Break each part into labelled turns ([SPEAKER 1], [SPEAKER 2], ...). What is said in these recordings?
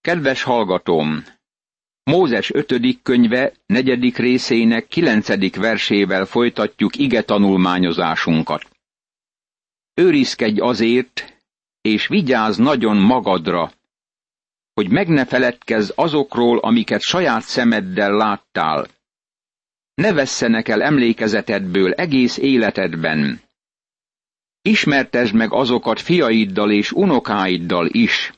[SPEAKER 1] Kedves hallgatóm! Mózes ötödik könyve negyedik részének kilencedik versével folytatjuk ige tanulmányozásunkat. Őrizkedj azért, és vigyázz nagyon magadra, hogy meg ne feledkezz azokról, amiket saját szemeddel láttál. Ne vesszenek el emlékezetedből egész életedben. Ismertesd meg azokat fiaiddal és unokáiddal is.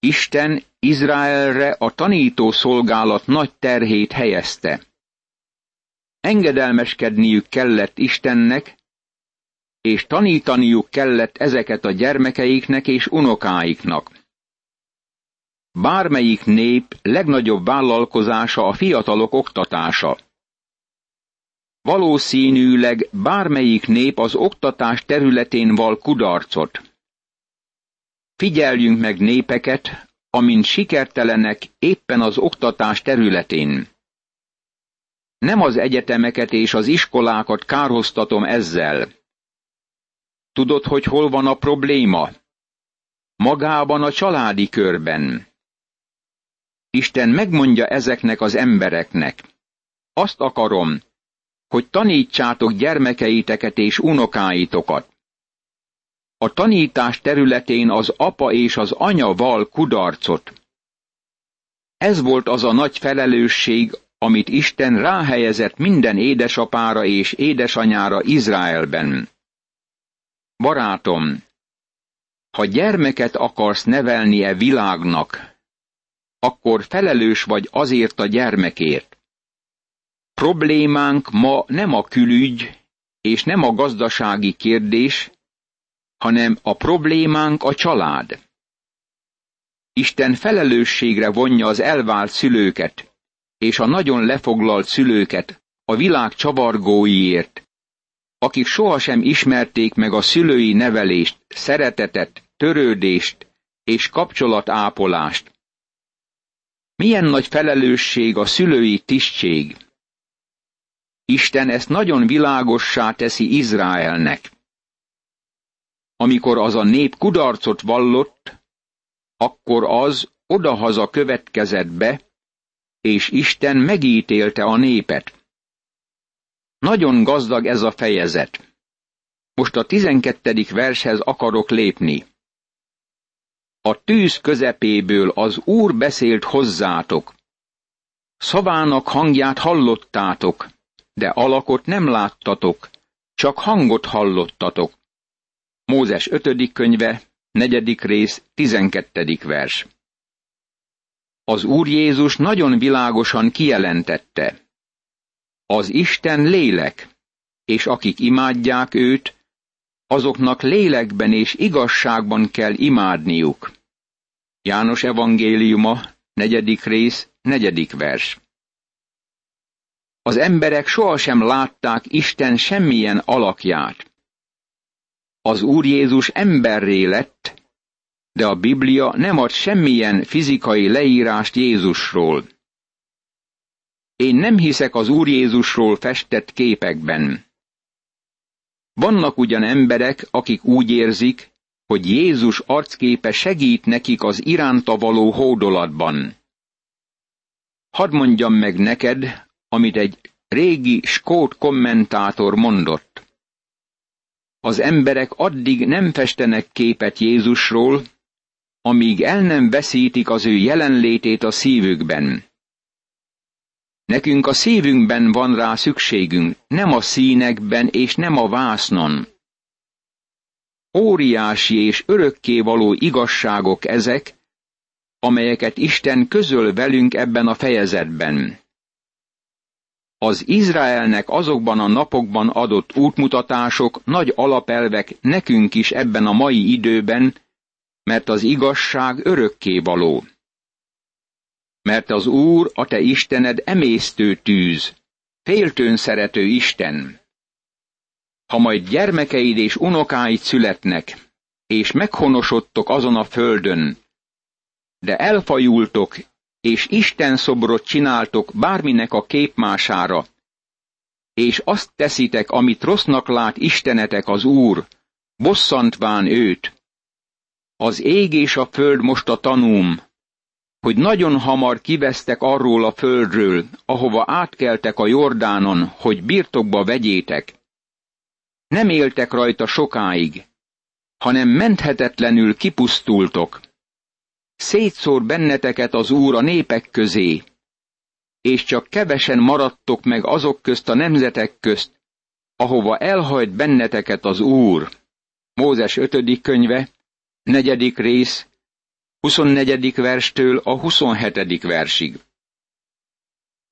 [SPEAKER 1] Isten Izraelre a tanító szolgálat nagy terhét helyezte. Engedelmeskedniük kellett Istennek, és tanítaniuk kellett ezeket a gyermekeiknek és unokáiknak. Bármelyik nép legnagyobb vállalkozása a fiatalok oktatása. Valószínűleg bármelyik nép az oktatás területén val kudarcot. Figyeljünk meg népeket, amint sikertelenek éppen az oktatás területén. Nem az egyetemeket és az iskolákat kárhoztatom ezzel. Tudod, hogy hol van a probléma? Magában a családi körben. Isten megmondja ezeknek az embereknek. Azt akarom, hogy tanítsátok gyermekeiteket és unokáitokat. A tanítás területén az apa és az anya val kudarcot. Ez volt az a nagy felelősség, amit Isten ráhelyezett minden édesapára és édesanyára Izraelben. Barátom, ha gyermeket akarsz nevelni e világnak, akkor felelős vagy azért a gyermekért. Problémánk ma nem a külügy, és nem a gazdasági kérdés, hanem a problémánk a család. Isten felelősségre vonja az elvált szülőket, és a nagyon lefoglalt szülőket a világ csavargóiért, akik sohasem ismerték meg a szülői nevelést, szeretetet, törődést és kapcsolatápolást. Milyen nagy felelősség a szülői tisztség. Isten ezt nagyon világossá teszi Izraelnek. Amikor az a nép kudarcot vallott, akkor az odahaza következett be, és Isten megítélte a népet. Nagyon gazdag ez a fejezet. Most a tizenkettedik vershez akarok lépni. A tűz közepéből az Úr beszélt hozzátok. Szavának hangját hallottátok, de alakot nem láttatok, csak hangot hallottatok. Mózes 5. könyve, 4. rész, 12. vers. Az Úr Jézus nagyon világosan kijelentette. Az Isten lélek, és akik imádják őt, azoknak lélekben és igazságban kell imádniuk. János evangéliuma, negyedik rész, negyedik vers. Az emberek sohasem látták Isten semmilyen alakját. Az Úr Jézus emberré lett, de a Biblia nem ad semmilyen fizikai leírást Jézusról. Én nem hiszek az Úr Jézusról festett képekben. Vannak ugyan emberek, akik úgy érzik, hogy Jézus arcképe segít nekik az iránta való hódolatban. Hadd mondjam meg neked, amit egy régi skót kommentátor mondott. Az emberek addig nem festenek képet Jézusról, amíg el nem veszítik az ő jelenlétét a szívükben. Nekünk a szívünkben van rá szükségünk, nem a színekben és nem a vásznon. Óriási és örökkévaló igazságok ezek, amelyeket Isten közöl velünk ebben a fejezetben. Az Izraelnek azokban a napokban adott útmutatások nagy alapelvek nekünk is ebben a mai időben, mert az igazság örökkévaló. Mert az Úr, a te Istened emésztő tűz, féltőn szerető Isten. Ha majd gyermekeid és unokáid születnek, és meghonosodtok azon a földön, de elfajultok, és Isten szobrot csináltok bárminek a képmására, és azt teszitek, amit rossznak lát Istenetek az Úr, bosszantván őt, Az ég és a föld most a tanúm, hogy nagyon hamar kivesztek arról a földről, ahova átkeltek a Jordánon, hogy birtokba vegyétek. Nem éltek rajta sokáig, hanem menthetetlenül kipusztultok. Szétszór benneteket az Úr a népek közé, és csak kevesen maradtok meg azok közt a nemzetek közt, ahova elhajt benneteket az Úr. Mózes 5. könyve, negyedik rész, 24. verstől a 27. versig.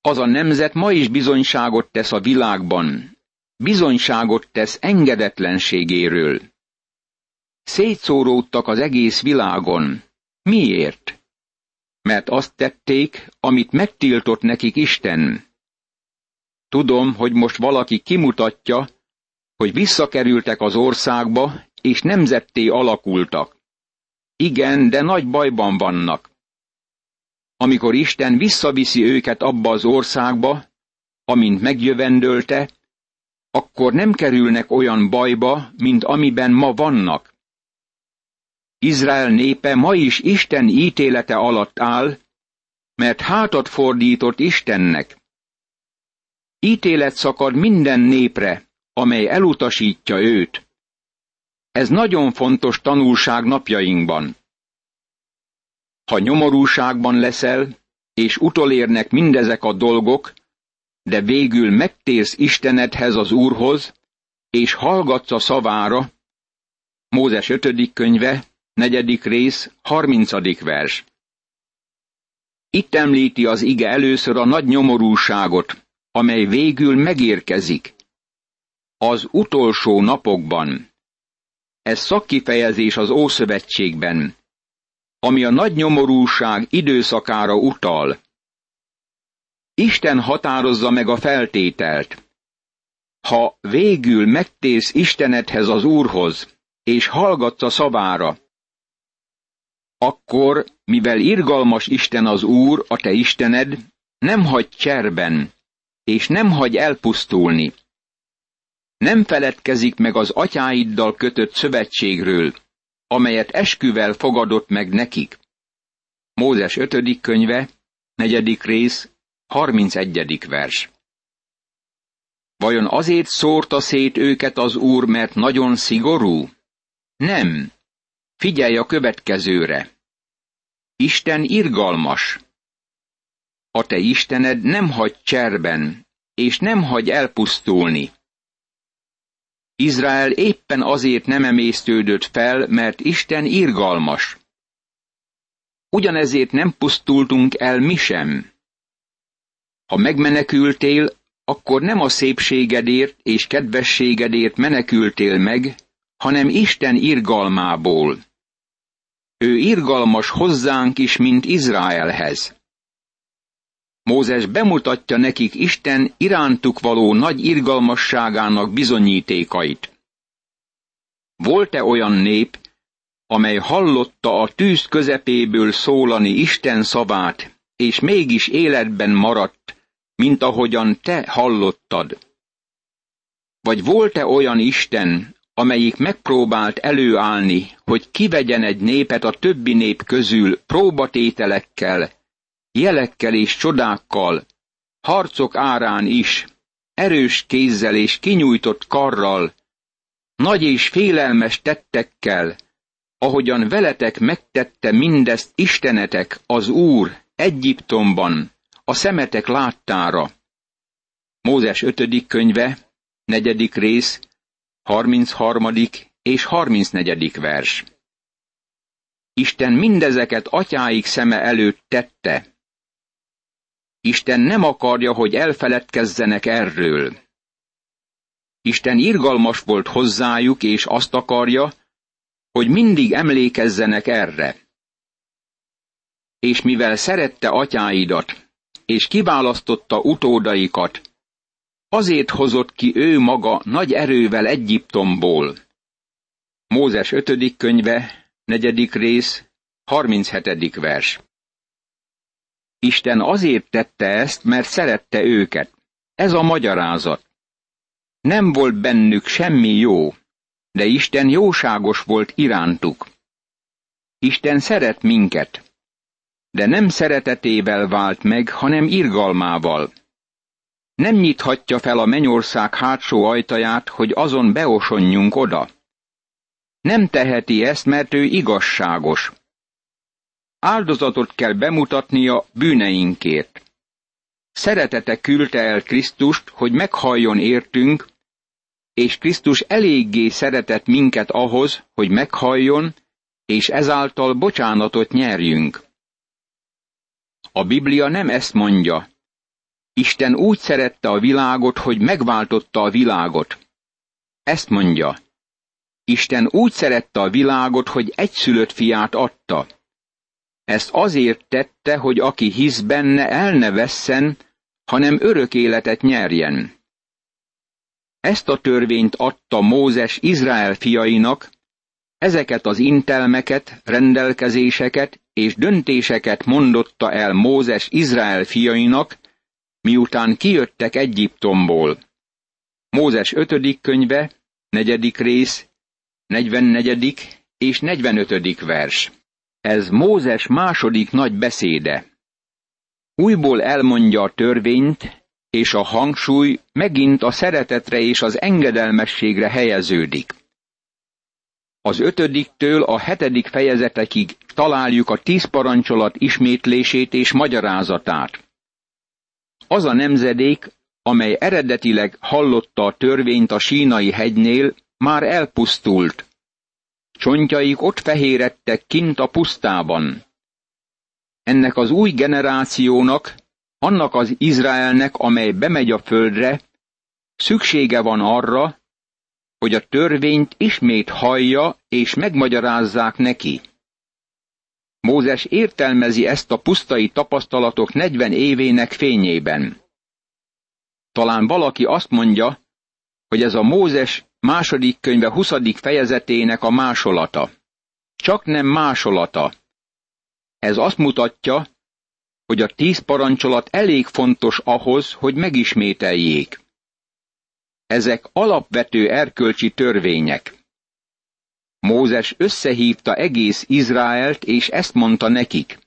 [SPEAKER 1] Az a nemzet ma is bizonyságot tesz a világban, bizonyságot tesz engedetlenségéről. Szétszóródtak az egész világon. Miért? Mert azt tették, amit megtiltott nekik Isten. Tudom, hogy most valaki kimutatja, hogy visszakerültek az országba, és nemzetté alakultak. Igen, de nagy bajban vannak. Amikor Isten visszaviszi őket abba az országba, amint megjövendölte, akkor nem kerülnek olyan bajba, mint amiben ma vannak. Izrael népe ma is Isten ítélete alatt áll, mert hátat fordított Istennek. Ítélet szakad minden népre, amely elutasítja őt. Ez nagyon fontos tanulság napjainkban. Ha nyomorúságban leszel, és utolérnek mindezek a dolgok, de végül megtérsz Istenedhez az Úrhoz, és hallgatsz a szavára, Mózes 5. könyve, 4. rész, 30. vers. Itt említi az ige először a nagy nyomorúságot, amely végül megérkezik. Az utolsó napokban. Ez szakkifejezés az Ószövetségben, ami a nagy nyomorúság időszakára utal. Isten határozza meg a feltételt. Ha végül megtérsz Istenedhez az Úrhoz, és hallgatsz a szavára, akkor, mivel irgalmas Isten az Úr, a te Istened, nem hagy cserben, és nem hagy elpusztulni. Nem feledkezik meg az atyáiddal kötött szövetségről, amelyet esküvel fogadott meg nekik. Mózes 5. könyve, 4. rész, 31. vers. Vajon azért szórta szét őket az Úr, mert nagyon szigorú? Nem. Figyelj a következőre. Isten irgalmas. A te Istened nem hagy cserben, és nem hagy elpusztulni. Izrael éppen azért nem emésztődött fel, mert Isten irgalmas. Ugyanezért nem pusztultunk el mi sem. Ha megmenekültél, akkor nem a szépségedért és kedvességedért menekültél meg, hanem Isten irgalmából. Ő irgalmas hozzánk is, mint Izraelhez. Mózes bemutatja nekik Isten irántuk való nagy irgalmasságának bizonyítékait. Volt-e olyan nép, amely hallotta a tűz közepéből szólani Isten szavát, és mégis életben maradt, mint ahogyan te hallottad? Vagy volt-e olyan Isten, amelyik megpróbált előállni, hogy kivegyen egy népet a többi nép közül próbatételekkel, jelekkel és csodákkal, harcok árán is, erős kézzel és kinyújtott karral, nagy és félelmes tettekkel, ahogyan veletek megtette mindezt Istenetek, az Úr, Egyiptomban, a szemetek láttára. Mózes 5. könyve, 4. rész, 33. és 34. vers. Isten mindezeket atyáik szeme előtt tette. Isten nem akarja, hogy elfeledkezzenek erről. Isten irgalmas volt hozzájuk, és azt akarja, hogy mindig emlékezzenek erre. És mivel szerette atyáidat, és kiválasztotta utódaikat, azért hozott ki ő maga nagy erővel Egyiptomból. Mózes 5. könyve, 4. rész, 37. vers. Isten azért tette ezt, mert szerette őket. Ez a magyarázat. Nem volt bennük semmi jó, de Isten jóságos volt irántuk. Isten szeret minket, de nem szeretetével vált meg, hanem irgalmával. Nem nyithatja fel a mennyország hátsó ajtaját, hogy azon beosonjunk oda. Nem teheti ezt, mert ő igazságos. Áldozatot kell bemutatnia bűneinkért. Szeretete küldte el Krisztust, hogy meghalljon értünk, és Krisztus eléggé szeretett minket ahhoz, hogy meghalljon, és ezáltal bocsánatot nyerjünk. A Biblia nem ezt mondja. Isten úgy szerette a világot, hogy megváltotta a világot. Ezt mondja. Isten úgy szerette a világot, hogy egyszülött fiát adta. Ezt azért tette, hogy aki hisz benne, el ne vesszen, hanem örök életet nyerjen. Ezt a törvényt adta Mózes Izrael fiainak, ezeket az intelmeket, rendelkezéseket és döntéseket mondotta el Mózes Izrael fiainak, miután kijöttek Egyiptomból. Mózes 5. könyve, negyedik rész, 44. és 45. vers. Ez Mózes második nagy beszéde. Újból elmondja a törvényt, és a hangsúly megint a szeretetre és az engedelmességre helyeződik. Az ötödiktől a hetedik fejezetekig találjuk a tíz parancsolat ismétlését és magyarázatát. Az a nemzedék, amely eredetileg hallotta a törvényt a sínai hegynél, már elpusztult. Csontjaik ott fehérettek kint a pusztában. Ennek az új generációnak, annak az Izraelnek, amely bemegy a földre, szüksége van arra, hogy a törvényt ismét hallja és megmagyarázzák neki. Mózes értelmezi ezt a pusztai tapasztalatok 40 évének fényében. Talán valaki azt mondja, hogy ez a Mózes második könyve 20. fejezetének a másolata. Csak nem másolata. Ez azt mutatja, hogy a tíz parancsolat elég fontos ahhoz, hogy megismételjék. Ezek alapvető erkölcsi törvények. Mózes összehívta egész Izraelt, és ezt mondta nekik.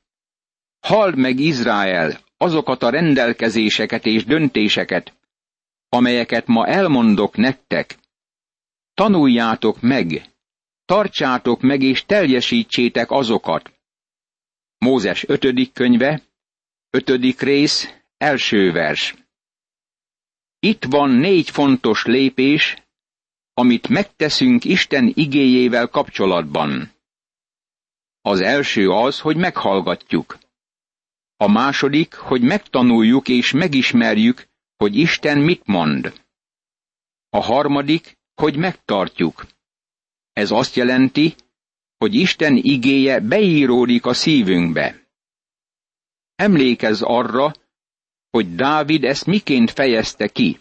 [SPEAKER 1] Halld meg Izrael azokat a rendelkezéseket és döntéseket, amelyeket ma elmondok nektek. Tanuljátok meg, tartsátok meg és teljesítsétek azokat. Mózes 5. könyve, 5. rész, első vers. Itt van négy fontos lépés, amit megteszünk Isten igéjével kapcsolatban. Az első az, hogy meghallgatjuk. A második, hogy megtanuljuk és megismerjük, hogy Isten mit mond. A harmadik, hogy megtartjuk. Ez azt jelenti, hogy Isten igéje beíródik a szívünkbe. Emlékezz arra, hogy Dávid ezt miként fejezte ki.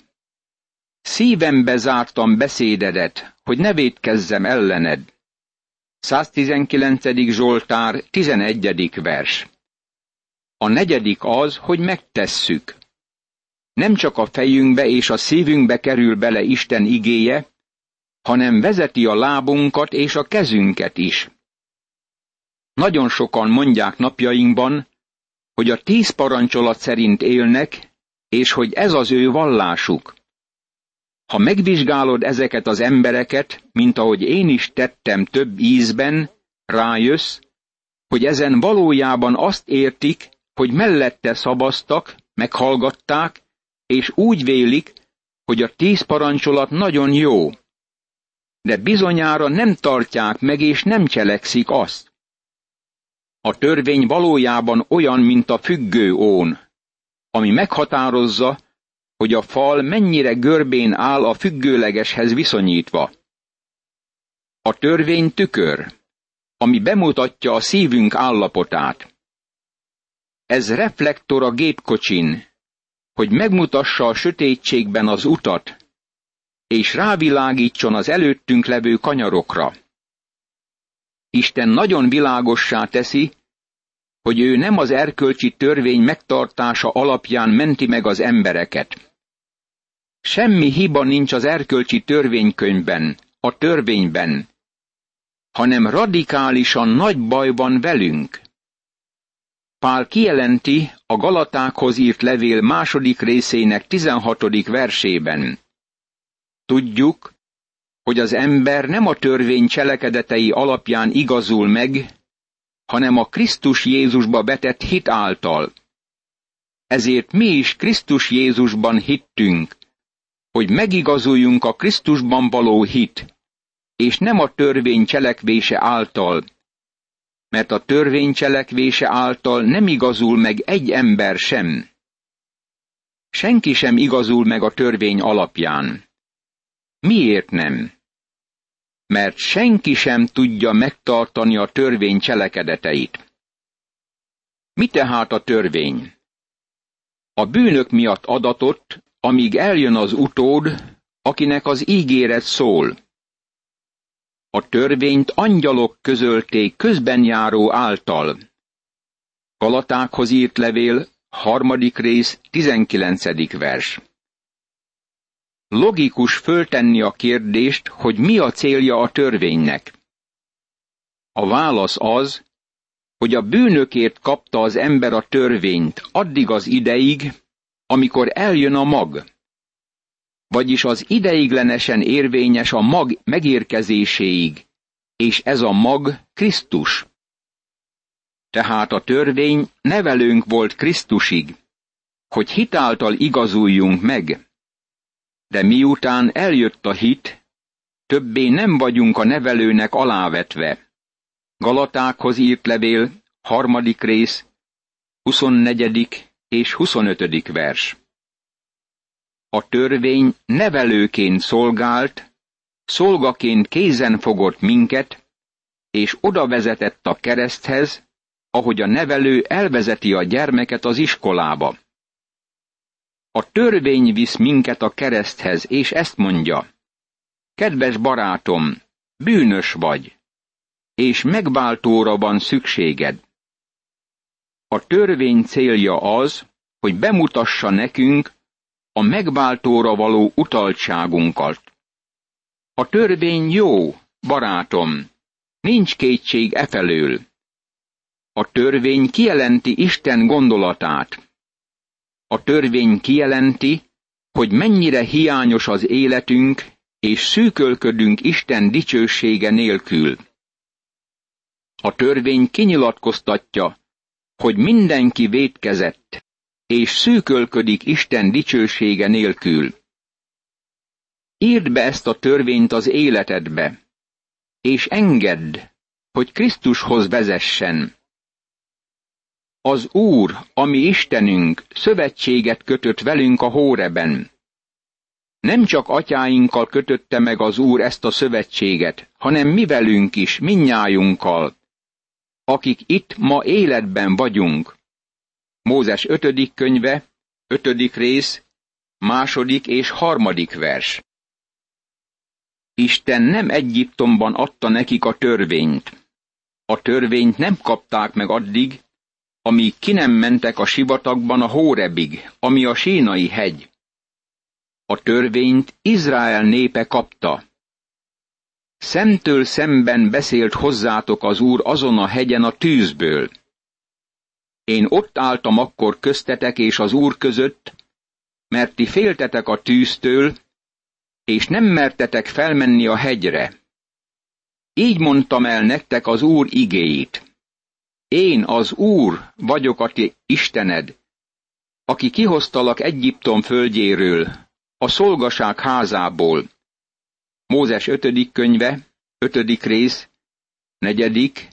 [SPEAKER 1] Szívembe zártam beszédedet, hogy ne védkezzem ellened. 119. Zsoltár, 11. vers. A negyedik az, hogy megtesszük. Nem csak a fejünkbe és a szívünkbe kerül bele Isten igéje, hanem vezeti a lábunkat és a kezünket is. Nagyon sokan mondják napjainkban, hogy a tíz parancsolat szerint élnek, és hogy ez az ő vallásuk. Ha megvizsgálod ezeket az embereket, mint ahogy én is tettem több ízben, rájössz, hogy ezen valójában azt értik, hogy mellette szavaztak, meghallgatták, és úgy vélik, hogy a tíz parancsolat nagyon jó. De bizonyára nem tartják meg és nem cselekszik azt. A törvény valójában olyan, mint a függő ón, ami meghatározza, hogy a fal mennyire görbén áll a függőlegeshez viszonyítva. A törvény tükör, ami bemutatja a szívünk állapotát. Ez reflektor a gépkocsin, hogy megmutassa a sötétségben az utat, és rávilágítson az előttünk levő kanyarokra. Isten nagyon világossá teszi, hogy ő nem az erkölcsi törvény megtartása alapján menti meg az embereket. Semmi hiba nincs az erkölcsi törvénykönyvben, a törvényben. hanem radikálisan nagy baj van velünk. Pál kijelenti a Galatákhoz írt levél második részének 16. versében. Tudjuk, hogy az ember nem a törvény cselekedetei alapján igazul meg, hanem a Krisztus Jézusba betett hit által. Ezért mi is Krisztus Jézusban hittünk, hogy megigazuljunk a Krisztusban való hit, és nem a törvény cselekvése által, mert a törvény cselekvése által nem igazul meg egy ember sem. Senki sem igazul meg a törvény alapján. Miért nem? Mert senki sem tudja megtartani a törvény cselekedeteit. Mi tehát a törvény? A bűnök miatt adatott, amíg eljön az utód, akinek az ígéret szól. A törvényt angyalok közölték közben járó által. Galatákhoz írt levél, harmadik rész, tizenkilencedik vers. Logikus föltenni a kérdést, hogy mi a célja a törvénynek. A válasz az, hogy a bűnökért kapta az ember a törvényt addig az ideig, amikor eljön a mag. Vagyis az ideiglenesen érvényes a mag megérkezéséig, és ez a mag Krisztus. Tehát a törvény nevelőnk volt Krisztusig, hogy hitáltal igazuljunk meg. De miután eljött a hit, többé nem vagyunk a nevelőnek alávetve. Galatákhoz írt levél, harmadik rész, 24. és 25. vers. A törvény nevelőként szolgált, szolgaként kézen fogott minket, és oda vezetett a kereszthez, ahogy a nevelő elvezeti a gyermeket az iskolába. A törvény visz minket a kereszthez, és ezt mondja. Kedves barátom, bűnös vagy, és megváltóra van szükséged. A törvény célja az, hogy bemutassa nekünk a megváltóra való utaltságunkat. A törvény jó, barátom, nincs kétség efelől. A törvény kijelenti Isten gondolatát. A törvény kijelenti, hogy mennyire hiányos az életünk, és szűkölködünk Isten dicsősége nélkül. A törvény kinyilatkoztatja, hogy mindenki vétkezett, és szűkölködik Isten dicsősége nélkül. Írd be ezt a törvényt az életedbe, és engedd, hogy Krisztushoz vezessen. Az Úr, ami Istenünk, szövetséget kötött velünk a Hóreben. Nem csak atyáinkkal kötötte meg az Úr ezt a szövetséget, hanem mi velünk is, minnyájunkkal, akik itt ma életben vagyunk. Mózes ötödik könyve, ötödik rész, második és harmadik vers. Isten nem Egyiptomban adta nekik a törvényt. A törvényt nem kapták meg addig, amíg ki nem mentek a sivatagban a Hórebig, ami a sínai hegy. A törvényt Izrael népe kapta. Szemtől szemben beszélt hozzátok az Úr azon a hegyen a tűzből. Én ott álltam akkor köztetek és az Úr között, mert ti féltetek a tűztől, és nem mertetek felmenni a hegyre. Így mondtam el nektek az Úr igéit. Én az Úr vagyok a ti Istened, aki kihoztalak Egyiptom földjéről, a szolgaság házából. Mózes ötödik könyve, ötödik rész, negyedik,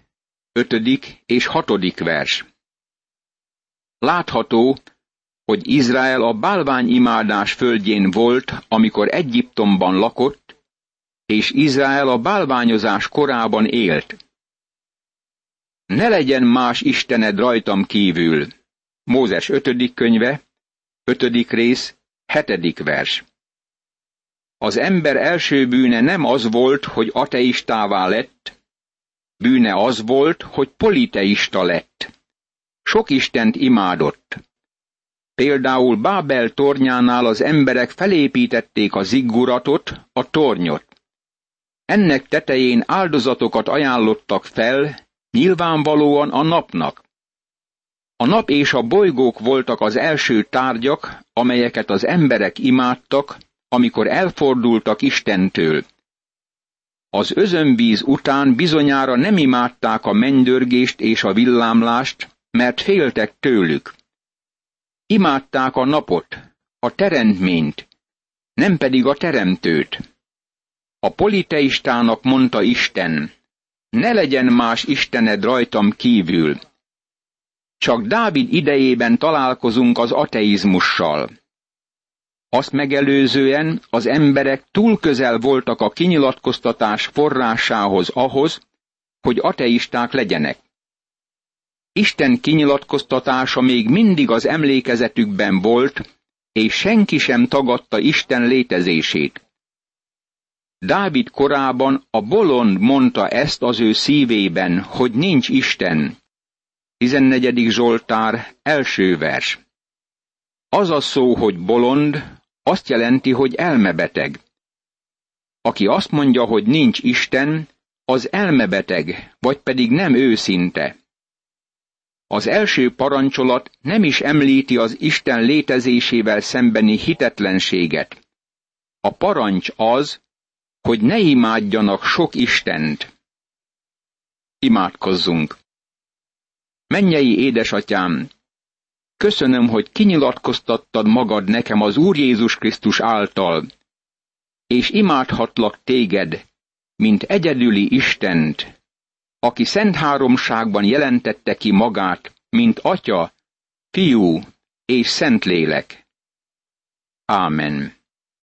[SPEAKER 1] ötödik és hatodik vers. Látható, hogy Izrael a bálványimádás földjén volt, amikor Egyiptomban lakott, és Izrael a bálványozás korában élt. Ne legyen más Istened rajtam kívül. Mózes 5. könyve, 5. rész, 7. vers. Az ember első bűne nem az volt, hogy ateistává lett, bűne az volt, hogy politeista lett. Sok Istent imádott. Például Bábel tornyánál az emberek felépítették a zigguratot, a tornyot. ennek tetején áldozatokat ajánlottak fel, nyilvánvalóan a napnak. A nap és a bolygók voltak az első tárgyak, amelyeket az emberek imádtak, amikor elfordultak Istentől. Az özönvíz után bizonyára nem imádták a mennydörgést és a villámlást, mert féltek tőlük. Imádták a napot, a teremtményt, nem pedig a teremtőt. A politeistának mondta Isten, ne legyen más Istened rajtam kívül. Csak Dávid idejében találkozunk az ateizmussal. Azt megelőzően az emberek túl közel voltak a kinyilatkoztatás forrásához ahhoz, hogy ateisták legyenek. Isten kinyilatkoztatása még mindig az emlékezetükben volt, és senki sem tagadta Isten létezését. Dávid korában a bolond mondta ezt az ő szívében, hogy nincs Isten. 14. Zsoltár, első vers. Az a szó, hogy bolond, azt jelenti, hogy elmebeteg. Aki azt mondja, hogy nincs Isten, az elmebeteg, vagy pedig nem őszinte. Az első parancsolat nem is említi az Isten létezésével szembeni hitetlenséget. A parancs az, hogy ne imádjanak sok Istent. Imádkozzunk! Mennyei édesatyám, köszönöm, hogy kinyilatkoztattad magad nekem az Úr Jézus Krisztus által, és imádhatlak téged, mint egyedüli Istent, aki szent háromságban jelentette ki magát, mint Atya, Fiú és Szentlélek. Ámen.